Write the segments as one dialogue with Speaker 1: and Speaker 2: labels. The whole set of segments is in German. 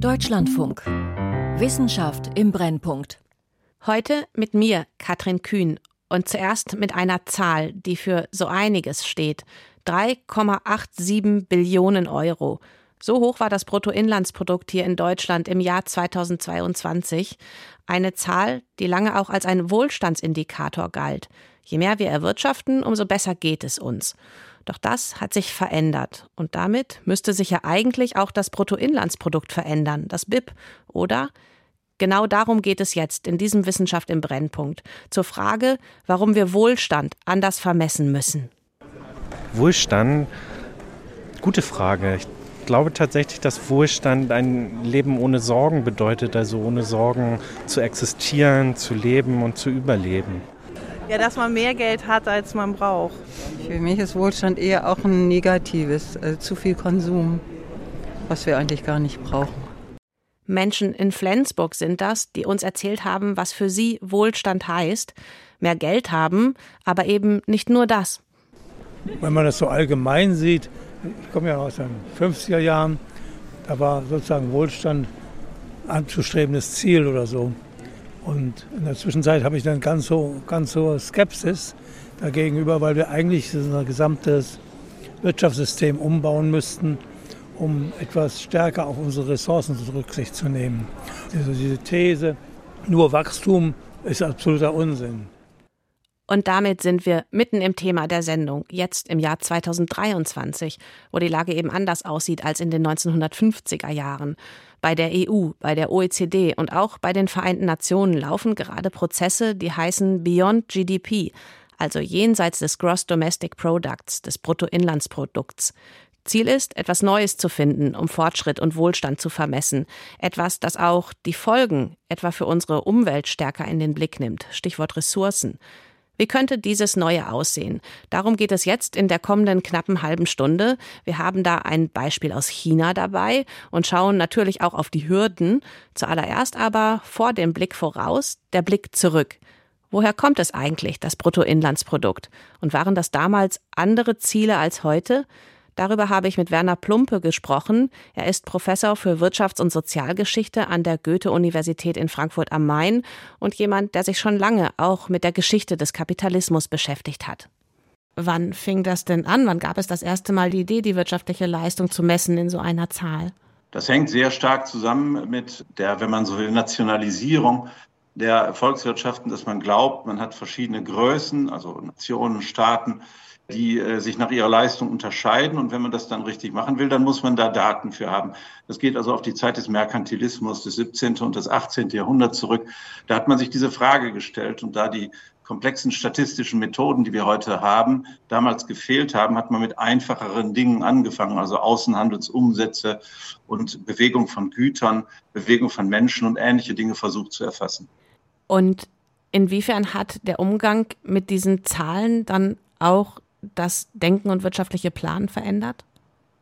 Speaker 1: Deutschlandfunk. Wissenschaft im Brennpunkt.
Speaker 2: Heute mit mir, Katrin Kühn, und zuerst mit einer Zahl, die für so einiges steht. 3,87 Billionen Euro. So hoch war das Bruttoinlandsprodukt hier in Deutschland im Jahr 2022. Eine Zahl, die lange auch als ein Wohlstandsindikator galt. Je mehr wir erwirtschaften, umso besser geht es uns. Doch das hat sich verändert. Und damit müsste sich ja eigentlich auch das Bruttoinlandsprodukt verändern, das BIP, oder? Genau darum geht es jetzt in diesem Wissenschaft im Brennpunkt. Zur Frage, warum wir Wohlstand anders vermessen müssen.
Speaker 3: Wohlstand? Gute Frage. Ich glaube tatsächlich, dass Wohlstand ein Leben ohne Sorgen bedeutet, also ohne Sorgen zu existieren, zu leben und zu überleben.
Speaker 4: Ja, dass man mehr Geld hat, als man braucht.
Speaker 5: Für mich ist Wohlstand eher auch ein negatives, also zu viel Konsum, was wir eigentlich gar nicht brauchen.
Speaker 2: Menschen in Flensburg sind das, die uns erzählt haben, was für sie Wohlstand heißt. Mehr Geld haben, aber eben nicht nur das.
Speaker 6: Wenn man das so allgemein sieht, ich komme ja aus den 50er Jahren, da war sozusagen Wohlstand anzustrebendes Ziel oder so. Und in der Zwischenzeit habe ich dann ganz so, ganz so Skepsis dagegenüber, weil wir eigentlich unser gesamtes Wirtschaftssystem umbauen müssten, um etwas stärker auf unsere Ressourcen Rücksicht zu nehmen. Also diese These, nur Wachstum ist absoluter Unsinn.
Speaker 2: Und damit sind wir mitten im Thema der Sendung, jetzt im Jahr 2023, wo die Lage eben anders aussieht als in den 1950er Jahren. Bei der EU, bei der OECD und auch bei den Vereinten Nationen laufen gerade Prozesse, die heißen Beyond GDP, also jenseits des Gross Domestic Products, des Bruttoinlandsprodukts. Ziel ist, etwas Neues zu finden, um Fortschritt und Wohlstand zu vermessen. Etwas, das auch die Folgen, etwa für unsere Umwelt, stärker in den Blick nimmt. Stichwort Ressourcen. Wie könnte dieses Neue aussehen? Darum geht es jetzt in der kommenden knappen halben Stunde. Wir haben da ein Beispiel aus China dabei und schauen natürlich auch auf die Hürden. Zuallererst aber vor dem Blick voraus der Blick zurück. Woher kommt es eigentlich, das Bruttoinlandsprodukt? Und waren das damals andere Ziele als heute? Darüber habe ich mit Werner Plumpe gesprochen. Er ist Professor für Wirtschafts- und Sozialgeschichte an der Goethe-Universität in Frankfurt am Main und jemand, der sich schon lange auch mit der Geschichte des Kapitalismus beschäftigt hat. Wann fing das denn an? Wann gab es das erste Mal die Idee, die wirtschaftliche Leistung zu messen in so einer Zahl?
Speaker 7: Das hängt sehr stark zusammen mit der, wenn man so will, Nationalisierung der Volkswirtschaften, dass man glaubt, man hat verschiedene Größen, also Nationen, Staaten, die äh, sich nach ihrer Leistung unterscheiden. Und wenn man das dann richtig machen will, dann muss man da Daten für haben. Das geht also auf die Zeit des Merkantilismus, des 17. und des 18. Jahrhunderts zurück. Da hat man sich diese Frage gestellt. Und da die komplexen statistischen Methoden, die wir heute haben, damals gefehlt haben, hat man mit einfacheren Dingen angefangen, also Außenhandelsumsätze und Bewegung von Gütern, Bewegung von Menschen und ähnliche Dinge versucht zu erfassen.
Speaker 2: Und inwiefern hat der Umgang mit diesen Zahlen dann auch das Denken und wirtschaftliche Planen verändert?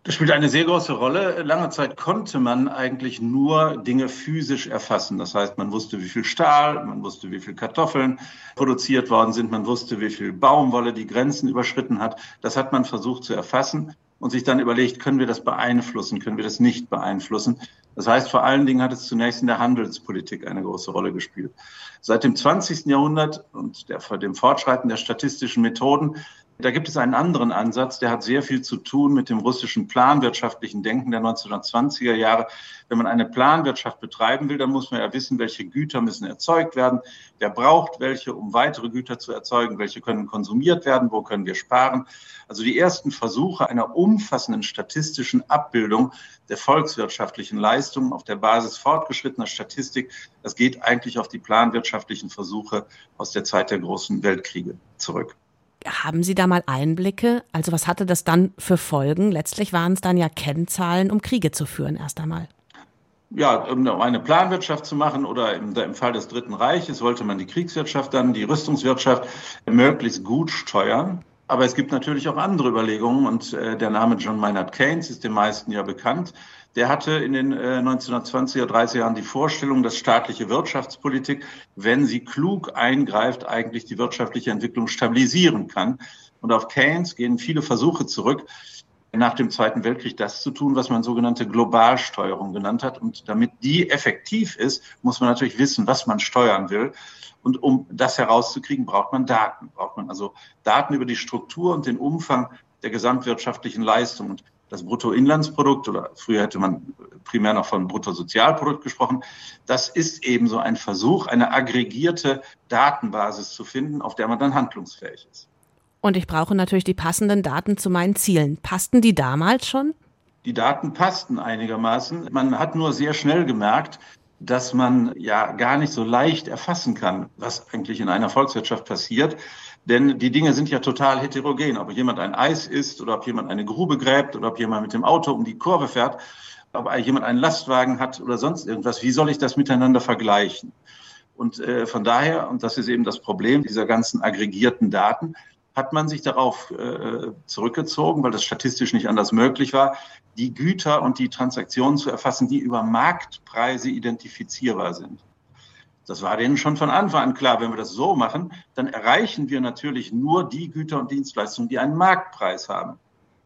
Speaker 7: Das spielt eine sehr große Rolle. Lange Zeit konnte man eigentlich nur Dinge physisch erfassen. Das heißt, man wusste, wie viel Stahl, man wusste, wie viel Kartoffeln produziert worden sind, man wusste, wie viel Baumwolle die Grenzen überschritten hat. Das hat man versucht zu erfassen und sich dann überlegt, können wir das beeinflussen, können wir das nicht beeinflussen. Das heißt, vor allen Dingen hat es zunächst in der Handelspolitik eine große Rolle gespielt. Seit dem 20. Jahrhundert und der, dem Fortschreiten der statistischen Methoden da gibt es einen anderen Ansatz, der hat sehr viel zu tun mit dem russischen planwirtschaftlichen Denken der 1920er Jahre. Wenn man eine Planwirtschaft betreiben will, dann muss man ja wissen, welche Güter müssen erzeugt werden, wer braucht welche, um weitere Güter zu erzeugen, welche können konsumiert werden, wo können wir sparen. Also die ersten Versuche einer umfassenden statistischen Abbildung der volkswirtschaftlichen Leistungen auf der Basis fortgeschrittener Statistik, das geht eigentlich auf die planwirtschaftlichen Versuche aus der Zeit der großen Weltkriege zurück.
Speaker 2: Haben Sie da mal Einblicke? Also was hatte das dann für Folgen? Letztlich waren es dann ja Kennzahlen, um Kriege zu führen erst einmal.
Speaker 7: Ja, um eine Planwirtschaft zu machen oder im, Fall des Dritten Reiches wollte man die Kriegswirtschaft dann, die Rüstungswirtschaft möglichst gut steuern. Aber es gibt natürlich auch andere Überlegungen und äh, der Name John Maynard Keynes ist den meisten ja bekannt der hatte in den äh, 1920er, 30er Jahren die Vorstellung, dass staatliche Wirtschaftspolitik, wenn sie klug eingreift, eigentlich die wirtschaftliche Entwicklung stabilisieren kann. Und auf Keynes gehen viele Versuche zurück. Nach dem Zweiten Weltkrieg das zu tun, was man sogenannte Globalsteuerung genannt hat. Und damit die effektiv ist, muss man natürlich wissen, was man steuern will. Und um das herauszukriegen, braucht man Daten. Braucht man also Daten über die Struktur und den Umfang der gesamtwirtschaftlichen Leistung. Und das Bruttoinlandsprodukt oder früher hätte man primär noch von Bruttosozialprodukt gesprochen, das ist eben so ein Versuch, eine aggregierte Datenbasis zu finden, auf der man dann handlungsfähig ist.
Speaker 2: Und ich brauche natürlich die passenden Daten zu meinen Zielen. Passten die damals schon?
Speaker 7: Die Daten passten einigermaßen. Man hat nur sehr schnell gemerkt, dass man ja gar nicht so leicht erfassen kann, was eigentlich in einer Volkswirtschaft passiert. Denn die Dinge sind ja total heterogen. Ob jemand ein Eis isst oder ob jemand eine Grube gräbt oder ob jemand mit dem Auto um die Kurve fährt, ob jemand einen Lastwagen hat oder sonst irgendwas. Wie soll ich das miteinander vergleichen? Und äh, von daher, und das ist eben das Problem dieser ganzen aggregierten Daten, hat man sich darauf äh, zurückgezogen, weil das statistisch nicht anders möglich war, die Güter und die Transaktionen zu erfassen, die über Marktpreise identifizierbar sind. Das war denen schon von Anfang an klar. Wenn wir das so machen, dann erreichen wir natürlich nur die Güter und Dienstleistungen, die einen Marktpreis haben.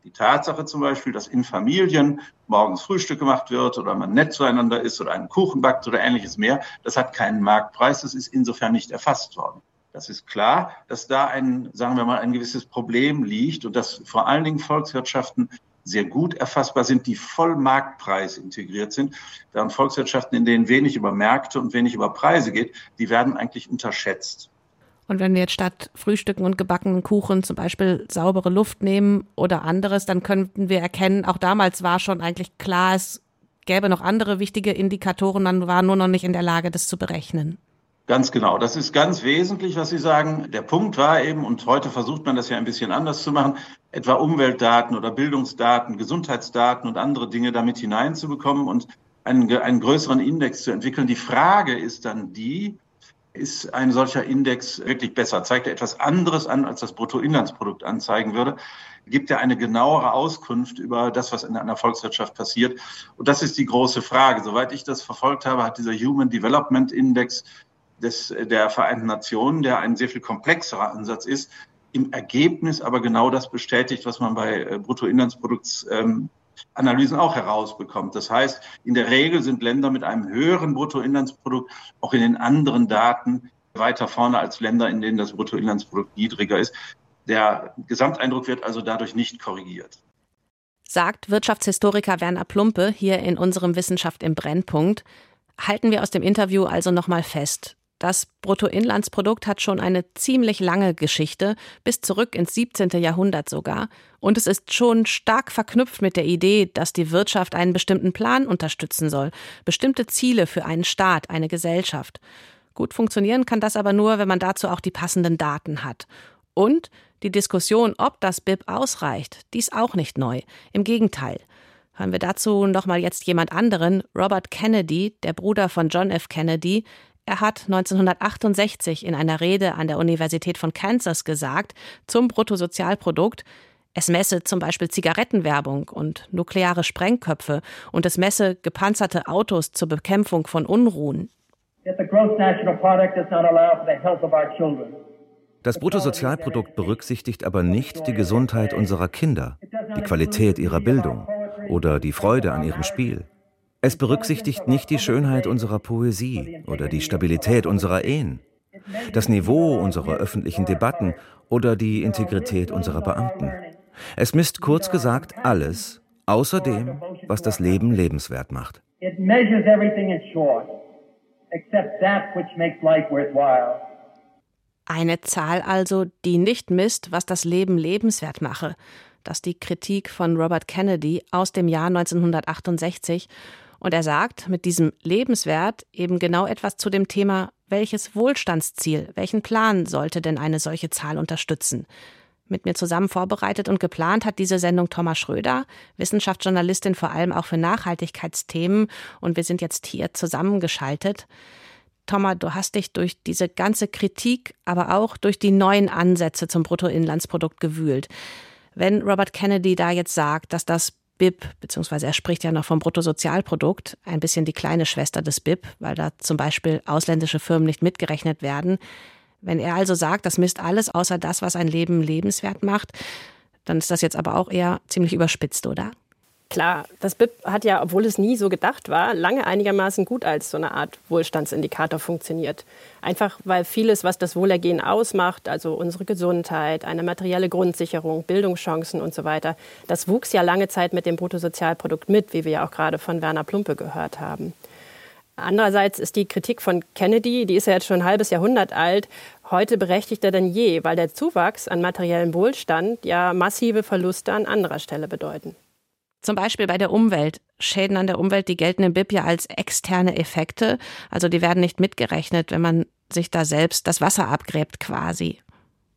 Speaker 7: Die Tatsache zum Beispiel, dass in Familien morgens Frühstück gemacht wird oder man nett zueinander ist oder einen Kuchen backt oder ähnliches mehr, das hat keinen Marktpreis. Das ist insofern nicht erfasst worden. Das ist klar, dass da ein, sagen wir mal, ein gewisses Problem liegt und dass vor allen Dingen Volkswirtschaften sehr gut erfassbar sind, die voll Marktpreis integriert sind. Während Volkswirtschaften, in denen wenig über Märkte und wenig über Preise geht, die werden eigentlich unterschätzt.
Speaker 2: Und wenn wir jetzt statt Frühstücken und gebackenen Kuchen zum Beispiel saubere Luft nehmen oder anderes, dann könnten wir erkennen, auch damals war schon eigentlich klar, es gäbe noch andere wichtige Indikatoren, man war nur noch nicht in der Lage, das zu berechnen.
Speaker 7: Ganz genau. Das ist ganz wesentlich, was Sie sagen. Der Punkt war eben, und heute versucht man das ja ein bisschen anders zu machen, etwa Umweltdaten oder Bildungsdaten, Gesundheitsdaten und andere Dinge damit hineinzubekommen und einen, einen größeren Index zu entwickeln. Die Frage ist dann die, ist ein solcher Index wirklich besser? Zeigt er etwas anderes an, als das Bruttoinlandsprodukt anzeigen würde? Gibt er eine genauere Auskunft über das, was in einer Volkswirtschaft passiert? Und das ist die große Frage. Soweit ich das verfolgt habe, hat dieser Human Development Index des, der Vereinten Nationen, der ein sehr viel komplexerer Ansatz ist, im Ergebnis aber genau das bestätigt, was man bei äh, Bruttoinlandsproduktsanalysen ähm, auch herausbekommt. Das heißt, in der Regel sind Länder mit einem höheren Bruttoinlandsprodukt auch in den anderen Daten weiter vorne als Länder, in denen das Bruttoinlandsprodukt niedriger ist. Der Gesamteindruck wird also dadurch nicht korrigiert.
Speaker 2: Sagt Wirtschaftshistoriker Werner Plumpe hier in unserem Wissenschaft im Brennpunkt. Halten wir aus dem Interview also nochmal fest. Das Bruttoinlandsprodukt hat schon eine ziemlich lange Geschichte, bis zurück ins 17. Jahrhundert sogar, und es ist schon stark verknüpft mit der Idee, dass die Wirtschaft einen bestimmten Plan unterstützen soll, bestimmte Ziele für einen Staat, eine Gesellschaft. Gut funktionieren kann das aber nur, wenn man dazu auch die passenden Daten hat. Und die Diskussion, ob das BIP ausreicht, dies auch nicht neu. Im Gegenteil. Hören wir dazu nochmal jetzt jemand anderen, Robert Kennedy, der Bruder von John F. Kennedy, er hat 1968 in einer Rede an der Universität von Kansas gesagt zum Bruttosozialprodukt, es messe zum Beispiel Zigarettenwerbung und nukleare Sprengköpfe und es messe gepanzerte Autos zur Bekämpfung von Unruhen.
Speaker 8: Das Bruttosozialprodukt berücksichtigt aber nicht die Gesundheit unserer Kinder, die Qualität ihrer Bildung oder die Freude an ihrem Spiel. Es berücksichtigt nicht die Schönheit unserer Poesie oder die Stabilität unserer Ehen, das Niveau unserer öffentlichen Debatten oder die Integrität unserer Beamten. Es misst kurz gesagt alles, außer dem, was das Leben lebenswert macht.
Speaker 2: Eine Zahl also, die nicht misst, was das Leben lebenswert mache. Das ist die Kritik von Robert Kennedy aus dem Jahr 1968 und er sagt mit diesem Lebenswert eben genau etwas zu dem Thema, welches Wohlstandsziel, welchen Plan sollte denn eine solche Zahl unterstützen? Mit mir zusammen vorbereitet und geplant hat diese Sendung Thomas Schröder, Wissenschaftsjournalistin vor allem auch für Nachhaltigkeitsthemen. Und wir sind jetzt hier zusammengeschaltet. Thomas, du hast dich durch diese ganze Kritik, aber auch durch die neuen Ansätze zum Bruttoinlandsprodukt gewühlt. Wenn Robert Kennedy da jetzt sagt, dass das BIP, beziehungsweise er spricht ja noch vom Bruttosozialprodukt, ein bisschen die kleine Schwester des BIP, weil da zum Beispiel ausländische Firmen nicht mitgerechnet werden. Wenn er also sagt, das misst alles außer das, was ein Leben lebenswert macht, Dann ist das jetzt aber auch eher ziemlich überspitzt, oder?
Speaker 9: Klar, das BIP hat ja, obwohl es nie so gedacht war, lange einigermaßen gut als so eine Art Wohlstandsindikator funktioniert. Einfach weil vieles, was das Wohlergehen ausmacht, also unsere Gesundheit, eine materielle Grundsicherung, Bildungschancen und so weiter, das wuchs ja lange Zeit mit dem Bruttosozialprodukt mit, wie wir ja auch gerade von Werner Plumpe gehört haben. Andererseits ist die Kritik von Kennedy, die ist ja jetzt schon ein halbes Jahrhundert alt, heute berechtigter denn je, weil der Zuwachs an materiellem Wohlstand ja massive Verluste an anderer Stelle bedeuten.
Speaker 2: Zum Beispiel bei der Umwelt. Schäden an der Umwelt, die gelten im BIP ja als externe Effekte. Also die werden nicht mitgerechnet, wenn man sich da selbst das Wasser abgräbt quasi.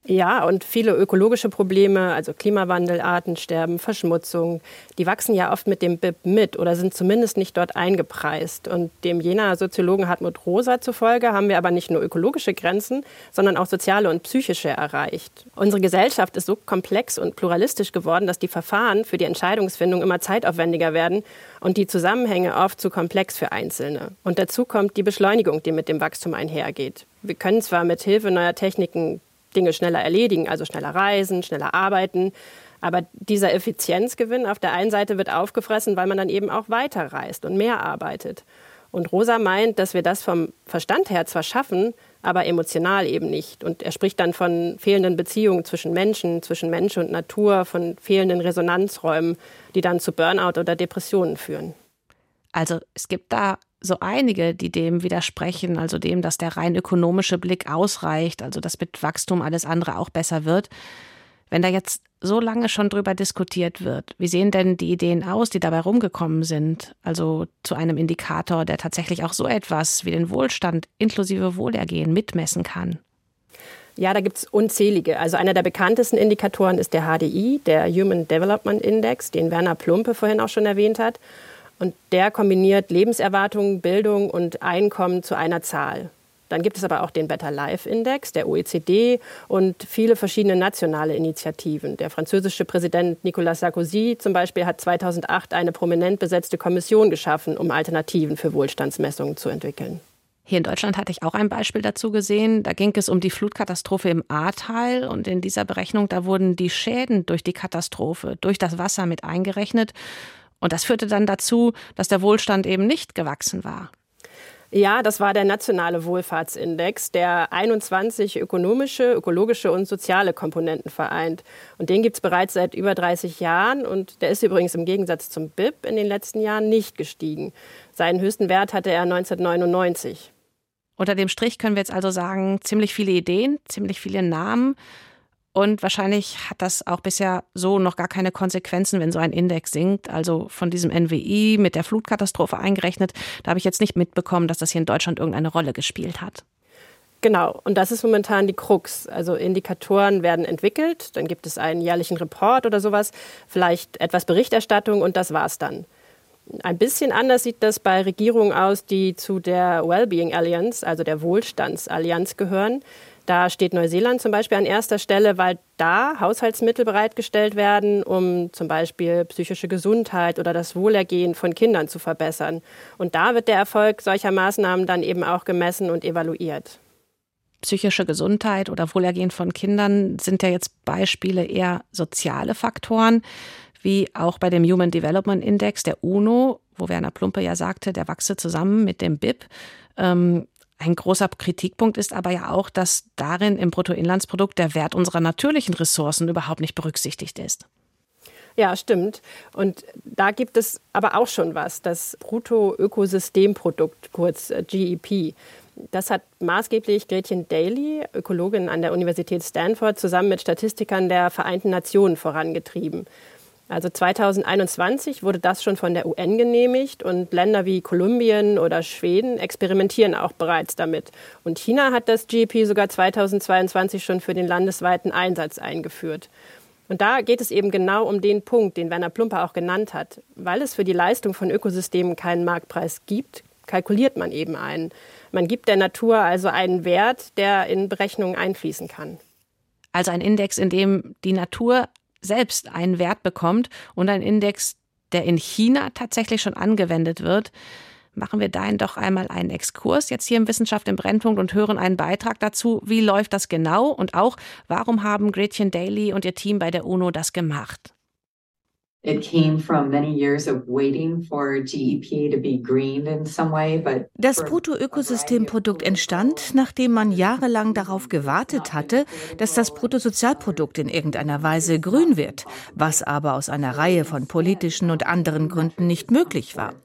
Speaker 9: Ja, und viele ökologische Probleme, also Klimawandel, Artensterben, Verschmutzung, die wachsen ja oft mit dem BIP mit oder sind zumindest nicht dort eingepreist. Und dem jener Soziologen Hartmut Rosa zufolge haben wir aber nicht nur ökologische Grenzen, sondern auch soziale und psychische erreicht. Unsere Gesellschaft ist so komplex und pluralistisch geworden, dass die Verfahren für die Entscheidungsfindung immer zeitaufwendiger werden und die Zusammenhänge oft zu komplex für Einzelne. Und dazu kommt die Beschleunigung, die mit dem Wachstum einhergeht. Wir können zwar mit Hilfe neuer Techniken Dinge schneller erledigen, also schneller reisen, schneller arbeiten. Aber dieser Effizienzgewinn auf der einen Seite wird aufgefressen, weil man dann eben auch weiter reist und mehr arbeitet. Und Rosa meint, dass wir das vom Verstand her zwar schaffen, aber emotional eben nicht. Und er spricht dann von fehlenden Beziehungen zwischen Menschen, zwischen Mensch und Natur, von fehlenden Resonanzräumen, die dann zu Burnout oder Depressionen führen.
Speaker 2: Also es gibt da so einige, die dem widersprechen, also dem, dass der rein ökonomische Blick ausreicht, also dass mit Wachstum alles andere auch besser wird. Wenn da jetzt so lange schon drüber diskutiert wird, wie sehen denn die Ideen aus, die dabei rumgekommen sind? Also zu einem Indikator, der tatsächlich auch so etwas wie den Wohlstand inklusive Wohlergehen mitmessen kann?
Speaker 9: Ja, da gibt es unzählige. Also einer der bekanntesten Indikatoren ist der HDI, der Human Development Index, den Werner Plumpe vorhin auch schon erwähnt hat. Und der kombiniert Lebenserwartung, Bildung und Einkommen zu einer Zahl. Dann gibt es aber auch den Better Life Index der OECD und viele verschiedene nationale Initiativen. Der französische Präsident Nicolas Sarkozy zum Beispiel hat 2008 eine prominent besetzte Kommission geschaffen, um Alternativen für Wohlstandsmessungen zu entwickeln.
Speaker 2: Hier in Deutschland hatte ich auch ein Beispiel dazu gesehen. Da ging es um die Flutkatastrophe im Ahrtal und in dieser Berechnung, da wurden die Schäden durch die Katastrophe, durch das Wasser mit eingerechnet. Und das führte dann dazu, dass der Wohlstand eben nicht gewachsen war.
Speaker 9: Ja, das war der nationale Wohlfahrtsindex, der 21 ökonomische, ökologische und soziale Komponenten vereint. Und den gibt es bereits seit über 30 Jahren und der ist übrigens im Gegensatz zum BIP in den letzten Jahren nicht gestiegen. Seinen höchsten Wert hatte er 1999.
Speaker 2: Unter dem Strich können wir jetzt also sagen, ziemlich viele Ideen, ziemlich viele Namen. Und wahrscheinlich hat das auch bisher so noch gar keine Konsequenzen, wenn so ein Index sinkt. Also von diesem NWI mit der Flutkatastrophe eingerechnet, da habe ich jetzt nicht mitbekommen, dass das hier in Deutschland irgendeine Rolle gespielt hat.
Speaker 9: Genau, und das ist momentan die Krux. Also Indikatoren werden entwickelt, dann gibt es einen jährlichen Report oder sowas, vielleicht etwas Berichterstattung und das war's dann. Ein bisschen anders sieht das bei Regierungen aus, die zu der Wellbeing Alliance, also der Wohlstandsallianz gehören. Da steht Neuseeland zum Beispiel an erster Stelle, weil da Haushaltsmittel bereitgestellt werden, um zum Beispiel psychische Gesundheit oder das Wohlergehen von Kindern zu verbessern. Und da wird der Erfolg solcher Maßnahmen dann eben auch gemessen und evaluiert.
Speaker 2: Psychische Gesundheit oder Wohlergehen von Kindern sind ja jetzt Beispiele eher soziale Faktoren, wie auch bei dem Human Development Index der UNO, wo Werner Plumpe ja sagte, der wachse zusammen mit dem BIP. Ähm, ein großer Kritikpunkt ist aber ja auch, dass darin im Bruttoinlandsprodukt der Wert unserer natürlichen Ressourcen überhaupt nicht berücksichtigt ist.
Speaker 9: Ja, stimmt. Und da gibt es aber auch schon was, das Bruttoökosystemprodukt, kurz äh, GEP. Das hat maßgeblich Gretchen Daly, Ökologin an der Universität Stanford, zusammen mit Statistikern der Vereinten Nationen vorangetrieben. Also 2021 wurde das schon von der UN genehmigt und Länder wie Kolumbien oder Schweden experimentieren auch bereits damit. Und China hat das GEP sogar 2022 schon für den landesweiten Einsatz eingeführt. Und da geht es eben genau um den Punkt, den Werner Plumper auch genannt hat. Weil es für die Leistung von Ökosystemen keinen Marktpreis gibt, kalkuliert man eben einen. Man gibt der Natur also einen Wert, der in Berechnungen einfließen kann.
Speaker 2: Also ein Index, in dem die Natur selbst einen Wert bekommt und ein Index, der in China tatsächlich schon angewendet wird. machen wir dahin doch einmal einen Exkurs jetzt hier im Wissenschaft im Brennpunkt und hören einen Beitrag dazu. Wie läuft das genau und auch, warum haben Gretchen Daly und ihr Team bei der UNO das gemacht?
Speaker 10: Das Bruttoökosystemprodukt entstand, nachdem man jahrelang darauf gewartet hatte, dass das Bruttosozialprodukt in irgendeiner Weise grün wird, was aber aus einer Reihe von politischen und anderen Gründen nicht möglich war.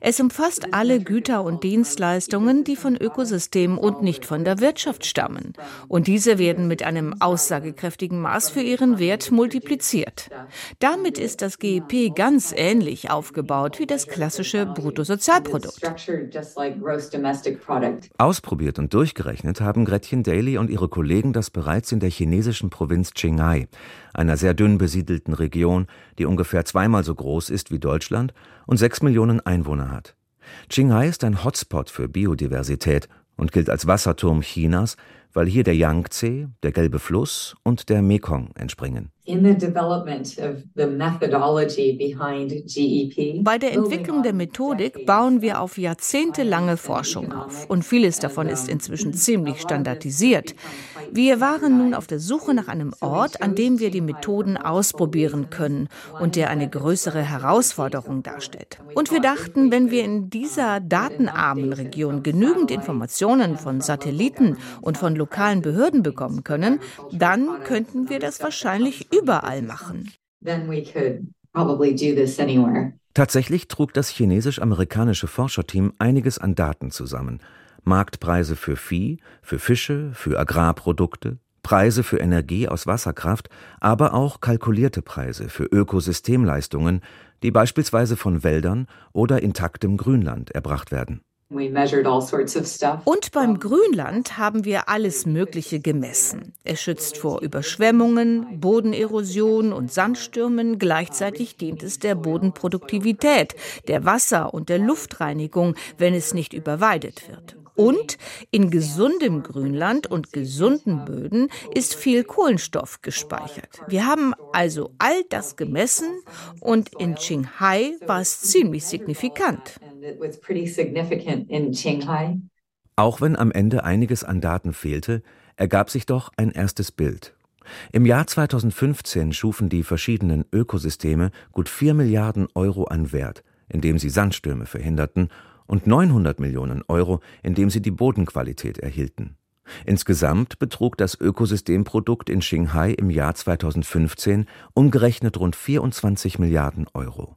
Speaker 10: Es umfasst alle Güter und Dienstleistungen, die von Ökosystemen und nicht von der Wirtschaft stammen. Und diese werden mit einem aussagekräftigen Maß für ihren Wert multipliziert. Damit ist das GEP ganz ähnlich aufgebaut wie das klassische Bruttosozialprodukt.
Speaker 8: Ausprobiert und durchgerechnet haben Gretchen Daly und ihre Kollegen das bereits in der chinesischen Provinz Qinghai einer sehr dünn besiedelten Region, die ungefähr zweimal so groß ist wie Deutschland und sechs Millionen Einwohner hat. Qinghai ist ein Hotspot für Biodiversität und gilt als Wasserturm Chinas, weil hier der Yangtze, der Gelbe Fluss und der Mekong entspringen.
Speaker 10: E Bei der Entwicklung der Methodik bauen wir auf jahrzehntelange Forschung auf und vieles davon ist inzwischen ziemlich standardisiert. Wir waren nun auf der Suche nach einem Ort, an dem wir die Methoden ausprobieren können und der eine größere Herausforderung darstellt. Und wir dachten, wenn wir in dieser datenarmen Region genügend Informationen von Satelliten und von lokalen Behörden bekommen können, dann könnten wir das wahrscheinlich überall machen.
Speaker 8: Tatsächlich trug das chinesisch-amerikanische Forscherteam einiges an Daten zusammen. Marktpreise für Vieh, für Fische, für Agrarprodukte, Preise für Energie aus Wasserkraft, aber auch kalkulierte Preise für Ökosystemleistungen, die beispielsweise von Wäldern oder intaktem Grünland erbracht werden.
Speaker 10: Und beim Grünland haben wir alles Mögliche gemessen. Es schützt vor Überschwemmungen, Bodenerosion und Sandstürmen. Gleichzeitig dient es der Bodenproduktivität, der Wasser- und der Luftreinigung, wenn es nicht überweidet wird. Und in gesundem Grünland und gesunden Böden ist viel Kohlenstoff gespeichert. Wir haben also all das gemessen und in Qinghai war es ziemlich signifikant.
Speaker 8: Auch wenn am Ende einiges an Daten fehlte, ergab sich doch ein erstes Bild. Im Jahr 2015 schufen die verschiedenen Ökosysteme gut 4 Milliarden Euro an Wert, indem sie Sandstürme verhinderten und 900 Millionen Euro, indem sie die Bodenqualität erhielten. Insgesamt betrug das Ökosystemprodukt in Qinghai im Jahr 2015 umgerechnet rund 24 Milliarden Euro.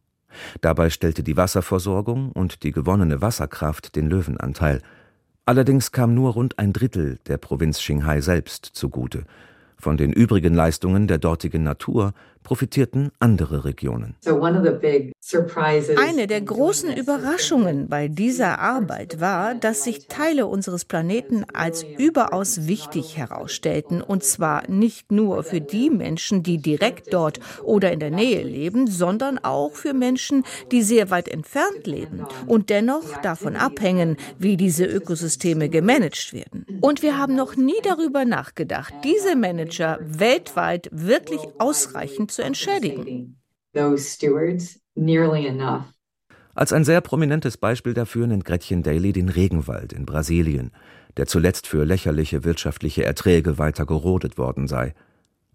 Speaker 8: Dabei stellte die Wasserversorgung und die gewonnene Wasserkraft den Löwenanteil. Allerdings kam nur rund ein Drittel der Provinz Qinghai selbst zugute. Von den übrigen Leistungen der dortigen Natur profitierten andere Regionen.
Speaker 10: Eine der großen Überraschungen bei dieser Arbeit war, dass sich Teile unseres Planeten als überaus wichtig herausstellten, und zwar nicht nur für die Menschen, die direkt dort oder in der Nähe leben, sondern auch für Menschen, die sehr weit entfernt leben und dennoch davon abhängen, wie diese Ökosysteme gemanagt werden. Und wir haben noch nie darüber nachgedacht, diese Manager weltweit wirklich ausreichend zu entschädigen.
Speaker 8: Als ein sehr prominentes Beispiel dafür nennt Gretchen Daly den Regenwald in Brasilien, der zuletzt für lächerliche wirtschaftliche Erträge weiter gerodet worden sei.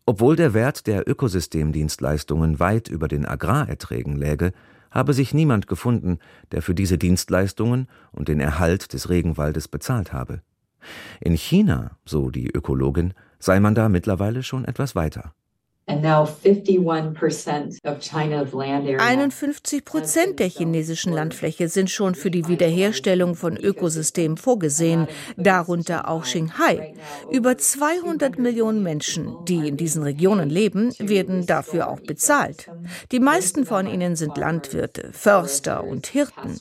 Speaker 8: Obwohl der Wert der Ökosystemdienstleistungen weit über den Agrarerträgen läge, habe sich niemand gefunden, der für diese Dienstleistungen und den Erhalt des Regenwaldes bezahlt habe. In China, so die Ökologin, sei man da mittlerweile schon etwas weiter.
Speaker 10: 51 Prozent der chinesischen Landfläche sind schon für die Wiederherstellung von Ökosystemen vorgesehen, darunter auch Qinghai. Über 200 Millionen Menschen, die in diesen Regionen leben, werden dafür auch bezahlt. Die meisten von ihnen sind Landwirte, Förster und Hirten.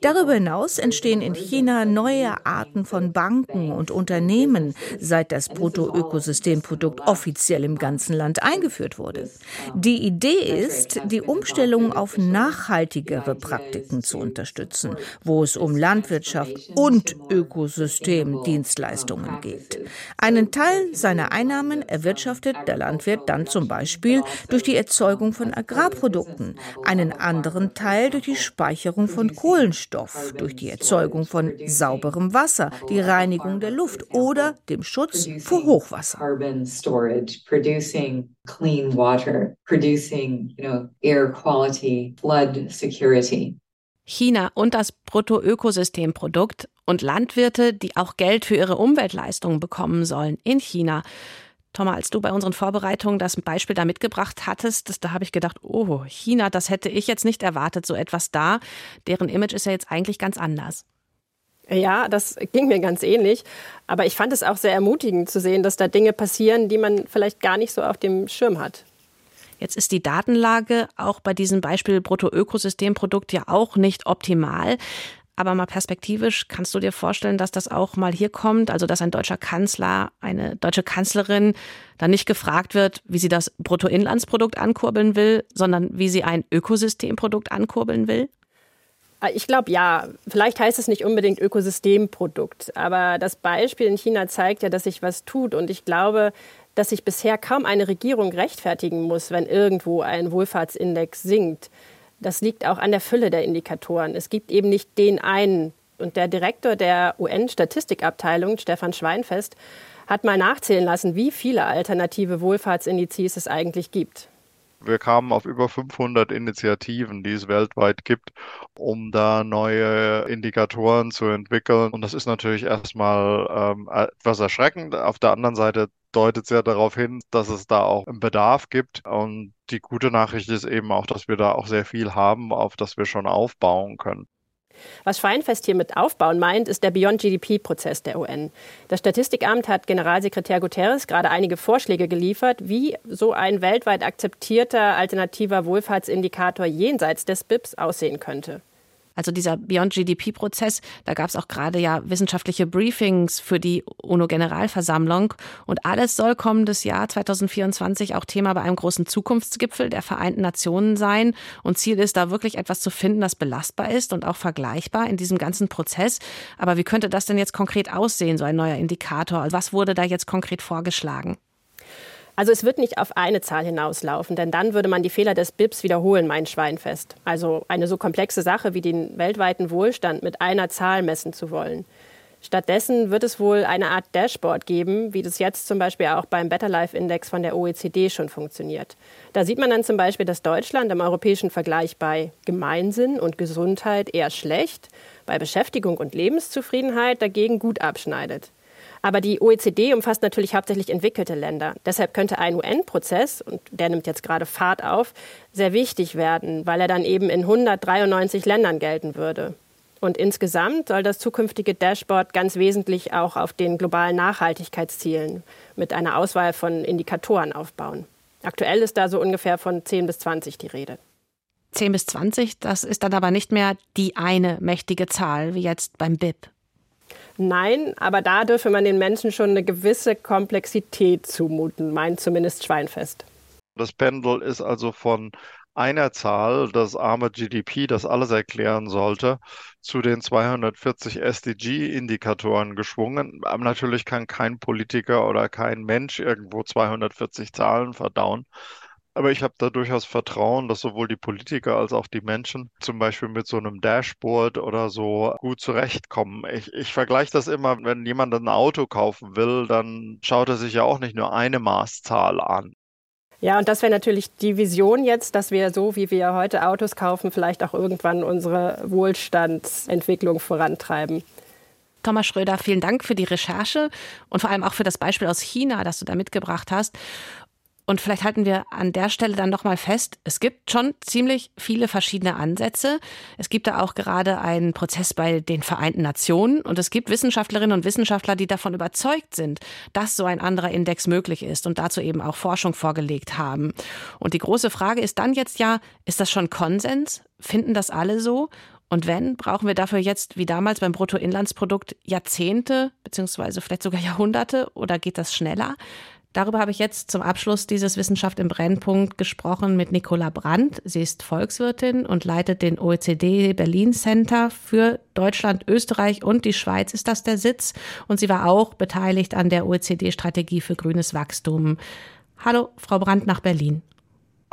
Speaker 10: Darüber hinaus entstehen in China neue Arten von Banken und Unternehmen, seit das Bruttoökosystemprodukt offiziell im ganzen Land eingeführt eingeführt wurde. Die Idee ist, die Umstellung auf nachhaltigere Praktiken zu unterstützen, wo es um Landwirtschaft und Ökosystemdienstleistungen geht. Einen Teil seiner Einnahmen erwirtschaftet der Landwirt dann zum Beispiel durch die Erzeugung von Agrarprodukten, einen anderen Teil durch die Speicherung von Kohlenstoff, durch die Erzeugung von sauberem Wasser, die Reinigung der Luft oder dem Schutz vor Hochwasser.
Speaker 11: Clean water, producing, you know, air quality, flood security.
Speaker 2: China und das Bruttoökosystemprodukt und Landwirte, die auch Geld für ihre Umweltleistungen bekommen sollen in China. Thomas, als du bei unseren Vorbereitungen das Beispiel da mitgebracht hattest, da habe ich gedacht, oh, China, das hätte ich jetzt nicht erwartet, so etwas da. Deren Image ist ja jetzt eigentlich ganz anders.
Speaker 9: Ja, das ging mir ganz ähnlich. Aber ich fand es auch sehr ermutigend zu sehen, dass da Dinge passieren, die man vielleicht gar nicht so auf dem Schirm hat.
Speaker 2: Jetzt ist die Datenlage auch bei diesem Beispiel Bruttoökosystemprodukt ja auch nicht optimal. Aber mal perspektivisch kannst du dir vorstellen, dass das auch mal hier kommt, also dass ein deutscher Kanzler, eine deutsche Kanzlerin dann nicht gefragt wird, wie sie das Bruttoinlandsprodukt ankurbeln will, sondern wie sie ein Ökosystemprodukt ankurbeln will?
Speaker 9: Ich glaube ja. Vielleicht heißt es nicht unbedingt Ökosystemprodukt, aber das Beispiel in China zeigt ja, dass sich was tut. Und ich glaube, dass sich bisher kaum eine Regierung rechtfertigen muss, wenn irgendwo ein Wohlfahrtsindex sinkt. Das liegt auch an der Fülle der Indikatoren. Es gibt eben nicht den einen. Und der Direktor der UN-Statistikabteilung, Stefan Schweinfest, hat mal nachzählen lassen, wie viele alternative Wohlfahrtsindizes es eigentlich gibt.
Speaker 12: Wir kamen auf über 500 Initiativen, die es weltweit gibt, um da neue Indikatoren zu entwickeln. Und das ist natürlich erstmal ähm, etwas erschreckend. Auf der anderen Seite deutet es ja darauf hin, dass es da auch einen Bedarf gibt. Und die gute Nachricht ist eben auch, dass wir da auch sehr viel haben, auf das wir schon aufbauen können.
Speaker 9: Was Schweinfest hier mit Aufbauen meint, ist der Beyond GDP-Prozess der UN. Das Statistikamt hat Generalsekretär Guterres gerade einige Vorschläge geliefert, wie so ein weltweit akzeptierter alternativer Wohlfahrtsindikator jenseits des BIPs aussehen könnte.
Speaker 2: Also dieser Beyond GDP-Prozess, da gab es auch gerade ja wissenschaftliche Briefings für die UNO-Generalversammlung. Und alles soll kommendes Jahr 2024 auch Thema bei einem großen Zukunftsgipfel der Vereinten Nationen sein. Und Ziel ist da wirklich etwas zu finden, das belastbar ist und auch vergleichbar in diesem ganzen Prozess. Aber wie könnte das denn jetzt konkret aussehen, so ein neuer Indikator? Was wurde da jetzt konkret vorgeschlagen?
Speaker 9: Also es wird nicht auf eine Zahl hinauslaufen, denn dann würde man die Fehler des BIPs wiederholen, mein Schweinfest. Also eine so komplexe Sache wie den weltweiten Wohlstand mit einer Zahl messen zu wollen. Stattdessen wird es wohl eine Art Dashboard geben, wie das jetzt zum Beispiel auch beim Better Life Index von der OECD schon funktioniert. Da sieht man dann zum Beispiel, dass Deutschland im europäischen Vergleich bei Gemeinsinn und Gesundheit eher schlecht, bei Beschäftigung und Lebenszufriedenheit dagegen gut abschneidet. Aber die OECD umfasst natürlich hauptsächlich entwickelte Länder. Deshalb könnte ein UN-Prozess, und der nimmt jetzt gerade Fahrt auf, sehr wichtig werden, weil er dann eben in 193 Ländern gelten würde. Und insgesamt soll das zukünftige Dashboard ganz wesentlich auch auf den globalen Nachhaltigkeitszielen mit einer Auswahl von Indikatoren aufbauen. Aktuell ist da so ungefähr von 10 bis 20 die Rede.
Speaker 2: 10 bis 20, das ist dann aber nicht mehr die eine mächtige Zahl wie jetzt beim BIP.
Speaker 9: Nein, aber da dürfe man den Menschen schon eine gewisse Komplexität zumuten, meint zumindest Schweinfest.
Speaker 12: Das Pendel ist also von einer Zahl, das arme GDP, das alles erklären sollte, zu den 240 SDG-Indikatoren geschwungen. Aber natürlich kann kein Politiker oder kein Mensch irgendwo 240 Zahlen verdauen. Aber ich habe da durchaus Vertrauen, dass sowohl die Politiker als auch die Menschen zum Beispiel mit so einem Dashboard oder so gut zurechtkommen. Ich, ich vergleiche das immer, wenn jemand ein Auto kaufen will, dann schaut er sich ja auch nicht nur eine Maßzahl an.
Speaker 9: Ja, und das wäre natürlich die Vision jetzt, dass wir so, wie wir heute Autos kaufen, vielleicht auch irgendwann unsere Wohlstandsentwicklung vorantreiben.
Speaker 2: Thomas Schröder, vielen Dank für die Recherche und vor allem auch für das Beispiel aus China, das du da mitgebracht hast. Und vielleicht halten wir an der Stelle dann nochmal fest, es gibt schon ziemlich viele verschiedene Ansätze. Es gibt da auch gerade einen Prozess bei den Vereinten Nationen und es gibt Wissenschaftlerinnen und Wissenschaftler, die davon überzeugt sind, dass so ein anderer Index möglich ist und dazu eben auch Forschung vorgelegt haben. Und die große Frage ist dann jetzt ja, ist das schon Konsens? Finden das alle so? Und wenn, brauchen wir dafür jetzt, wie damals beim Bruttoinlandsprodukt, Jahrzehnte beziehungsweise vielleicht sogar Jahrhunderte oder geht das schneller? Darüber habe ich jetzt zum Abschluss dieses Wissenschaft im Brennpunkt gesprochen mit Nicola Brandt. Sie ist Volkswirtin und leitet den OECD Berlin Center für Deutschland, Österreich und die Schweiz ist das der Sitz. Und sie war auch beteiligt an der OECD-Strategie für grünes Wachstum. Hallo, Frau Brandt nach Berlin.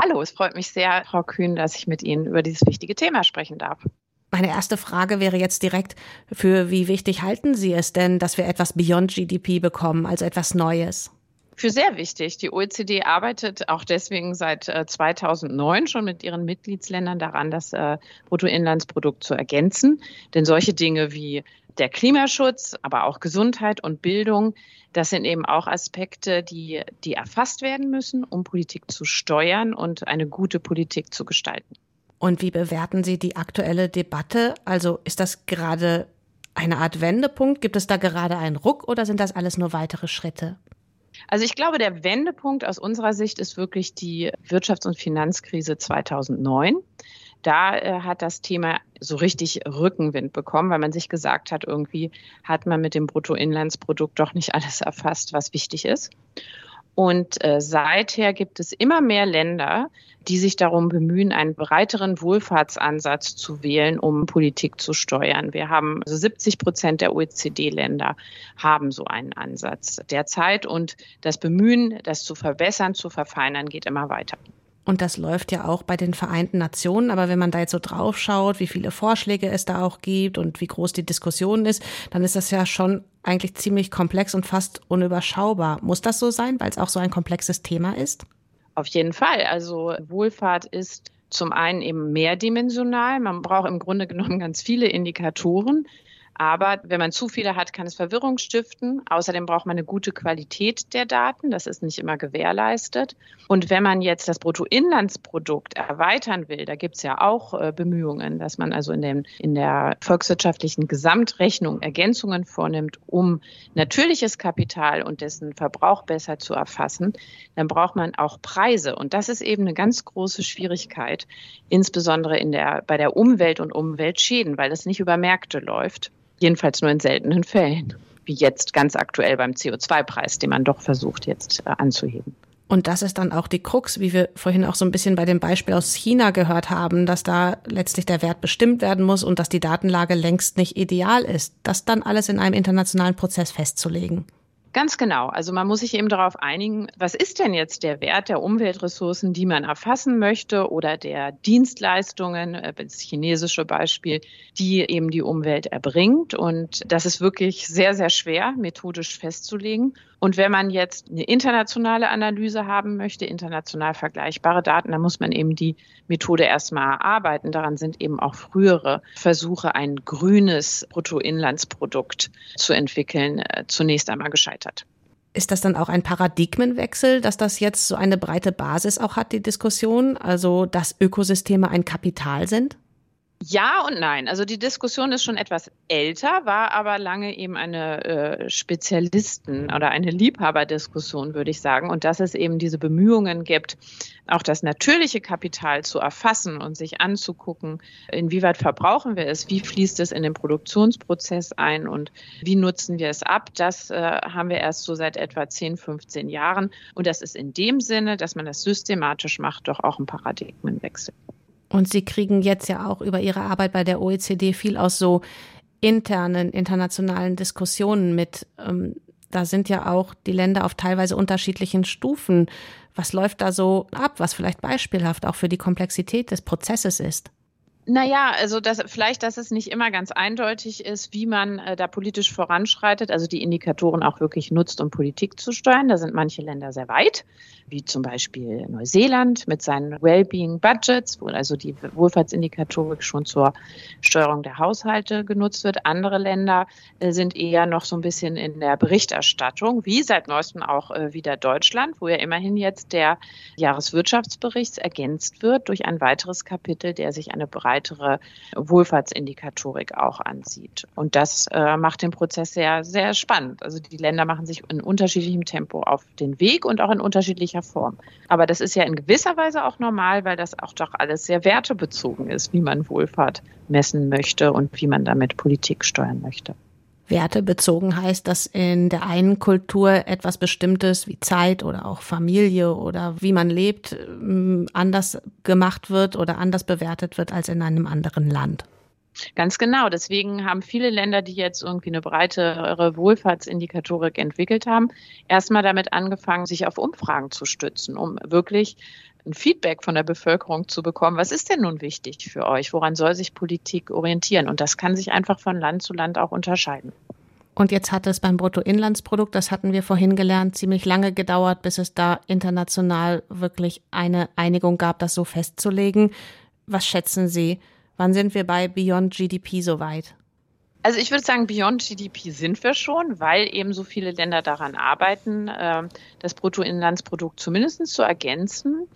Speaker 13: Hallo, es freut mich sehr, Frau Kühn, dass ich mit Ihnen über dieses wichtige Thema sprechen darf.
Speaker 2: Meine erste Frage wäre jetzt direkt, für wie wichtig halten Sie es denn, dass wir etwas Beyond GDP bekommen, also etwas Neues?
Speaker 13: Für sehr wichtig. Die OECD arbeitet auch deswegen seit 2009 äh, schon mit ihren Mitgliedsländern daran, das äh, Bruttoinlandsprodukt zu ergänzen. Denn solche Dinge wie der Klimaschutz, aber auch Gesundheit und Bildung, das sind eben auch Aspekte, die, die erfasst werden müssen, um Politik zu steuern und eine gute Politik zu gestalten.
Speaker 2: Und wie bewerten Sie die aktuelle Debatte? Also ist das gerade eine Art Wendepunkt? Gibt es da gerade einen Ruck oder sind das alles nur weitere Schritte?
Speaker 13: Also ich glaube, der Wendepunkt aus unserer Sicht ist wirklich die Wirtschafts- und Finanzkrise 2009. Da äh, hat das Thema so richtig Rückenwind bekommen, weil man sich gesagt hat, irgendwie hat man mit dem Bruttoinlandsprodukt doch nicht alles erfasst, was wichtig ist. Und äh, seither gibt es immer mehr Länder, die sich darum bemühen, einen breiteren Wohlfahrtsansatz zu wählen, um Politik zu steuern. Wir haben also 70 Prozent der OECD-Länder haben so einen Ansatz derzeit und das Bemühen, das zu verbessern, zu verfeinern, geht immer weiter.
Speaker 2: Und das läuft ja auch bei den Vereinten Nationen. Aber wenn man da jetzt so drauf schaut, wie viele Vorschläge es da auch gibt und wie groß die Diskussion ist, dann ist das ja schon eigentlich ziemlich komplex und fast unüberschaubar. Muss das so sein, weil es auch so ein komplexes Thema ist?
Speaker 13: Auf jeden Fall. Also Wohlfahrt ist zum einen eben mehrdimensional. Man braucht im Grunde genommen ganz viele Indikatoren. Aber wenn man zu viele hat, kann es Verwirrung stiften. Außerdem braucht man eine gute Qualität der Daten. Das ist nicht immer gewährleistet. Und wenn man jetzt das Bruttoinlandsprodukt erweitern will, da gibt es ja auch äh, Bemühungen, dass man also in, dem, in der volkswirtschaftlichen Gesamtrechnung Ergänzungen vornimmt, um natürliches Kapital und dessen Verbrauch besser zu erfassen, dann braucht man auch Preise. Und das ist eben eine ganz große Schwierigkeit, insbesondere in der, bei der Umwelt und Umweltschäden, weil das nicht über Märkte läuft. Jedenfalls nur in seltenen Fällen, wie jetzt ganz aktuell beim CO2-Preis, den man doch versucht jetzt äh, anzuheben.
Speaker 2: Und das ist dann auch die Krux, wie wir vorhin auch so ein bisschen bei dem Beispiel aus China gehört haben, dass da letztlich der Wert bestimmt werden muss und dass die Datenlage längst nicht ideal ist. Das dann alles in einem internationalen Prozess festzulegen.
Speaker 13: Ganz genau. Also man muss sich eben darauf einigen, was ist denn jetzt der Wert der Umweltressourcen, die man erfassen möchte oder der Dienstleistungen, äh, das chinesische Beispiel, die eben die Umwelt erbringt. Und das ist wirklich sehr, sehr schwer methodisch festzulegen. Und wenn man jetzt eine internationale Analyse haben möchte, international vergleichbare Daten, dann muss man eben die Methode erstmal erarbeiten. Daran sind eben auch frühere Versuche, ein grünes Bruttoinlandsprodukt zu entwickeln, äh, zunächst einmal gescheitert.
Speaker 2: Ist das dann auch ein Paradigmenwechsel, dass das jetzt so eine breite Basis auch hat, die Diskussion? Also, dass Ökosysteme ein Kapital sind?
Speaker 13: Ja und nein. Also die Diskussion ist schon etwas älter, war aber lange eben eine äh, Spezialisten- oder eine Liebhaberdiskussion, würde ich sagen. Und dass es eben diese Bemühungen gibt, auch das natürliche Kapital zu erfassen und sich anzugucken, inwieweit verbrauchen wir es, wie fließt es in den Produktionsprozess ein und wie nutzen wir es ab, das äh, haben wir erst so seit etwa 10, 15 Jahren. Und das ist in dem Sinne, dass man das systematisch macht, doch auch ein Paradigmenwechsel.
Speaker 2: Und Sie kriegen jetzt ja auch über Ihre Arbeit bei der OECD viel aus so internen, internationalen Diskussionen mit. Ähm, da sind ja auch die Länder auf teilweise unterschiedlichen Stufen. Was läuft da so ab, was vielleicht beispielhaft auch für die Komplexität des Prozesses ist?
Speaker 13: Naja, also das, vielleicht, dass es nicht immer ganz eindeutig ist, wie man äh, da politisch voranschreitet, also die Indikatoren auch wirklich nutzt, um Politik zu steuern. Da sind manche Länder sehr weit, wie zum Beispiel Neuseeland mit seinen Wellbeing Budgets, wo also die Wohlfahrtsindikatorik schon zur Steuerung der Haushalte genutzt wird. Andere Länder äh, sind eher noch so ein bisschen in der Berichterstattung, wie seit neuestem auch äh, wieder Deutschland, wo ja immerhin jetzt der Jahreswirtschaftsbericht ergänzt wird durch ein weiteres Kapitel, der sich eine breite weitere Wohlfahrtsindikatorik auch ansieht. Und das äh, macht den Prozess sehr, sehr spannend. Also die Länder machen sich in unterschiedlichem Tempo auf den Weg und auch in unterschiedlicher Form. Aber das ist ja in gewisser Weise auch normal, weil das auch doch alles sehr wertebezogen ist, wie man Wohlfahrt messen möchte und wie man damit Politik steuern möchte.
Speaker 2: Werte bezogen heißt, dass in der einen Kultur etwas Bestimmtes wie Zeit oder auch Familie oder wie man lebt ähm, anders gemacht wird oder anders bewertet wird als in einem anderen Land.
Speaker 13: Ganz genau. Deswegen haben viele Länder, die jetzt irgendwie eine breitere Wohlfahrtsindikatorik entwickelt haben, erstmal damit angefangen, sich auf Umfragen zu stützen, um wirklich ein Feedback von der Bevölkerung zu bekommen. Was ist denn nun wichtig für euch? Woran soll sich Politik orientieren? Und das kann sich einfach von Land zu Land auch unterscheiden.
Speaker 2: Und jetzt hat es beim Bruttoinlandsprodukt, das hatten wir vorhin gelernt, ziemlich lange gedauert, bis es da international wirklich eine Einigung gab, das so festzulegen. Was schätzen Sie? Wann sind wir bei Beyond GDP soweit?
Speaker 13: Also ich würde sagen, Beyond GDP sind wir schon, weil eben so viele Länder daran arbeiten, ähm, das Bruttoinlandsprodukt zumindest zu ergänzen.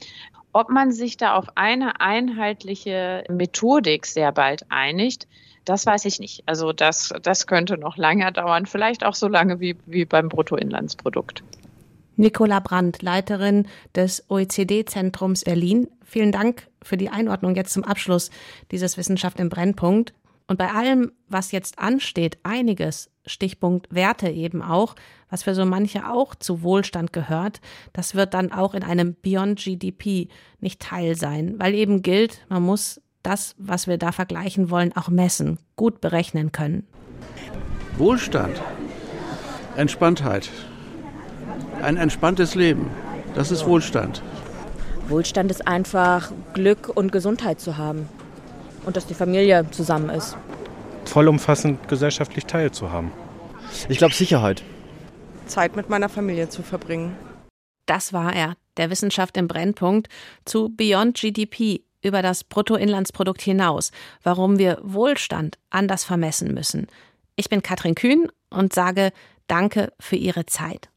Speaker 13: Ob man sich da auf eine einheitliche Methodik sehr bald einigt, das weiß ich nicht. Also das, das könnte noch länger dauern, vielleicht auch so lange wie, wie beim Bruttoinlandsprodukt.
Speaker 2: Nicola Brandt, Leiterin des OECD-Zentrums Berlin. Vielen Dank für die Einordnung jetzt zum Abschluss dieses Wissenschaft im Brennpunkt. Und bei allem, was jetzt ansteht, einiges, Stichpunkt Werte eben auch, was für so manche auch zu Wohlstand gehört, das wird dann auch in einem Beyond GDP nicht Teil sein, weil eben gilt, man muss das, was wir da vergleichen wollen, auch messen, gut berechnen können.
Speaker 14: Wohlstand, Entspanntheit, ein entspanntes Leben, das ist Wohlstand.
Speaker 15: Wohlstand ist einfach Glück und Gesundheit zu haben und dass die Familie zusammen ist.
Speaker 3: Vollumfassend gesellschaftlich teilzuhaben.
Speaker 16: Ich glaube Sicherheit.
Speaker 4: Zeit mit meiner Familie zu verbringen.
Speaker 2: Das war er, der Wissenschaft im Brennpunkt zu Beyond GDP über das Bruttoinlandsprodukt hinaus, warum wir Wohlstand anders vermessen müssen. Ich bin Katrin Kühn und sage Danke für Ihre Zeit.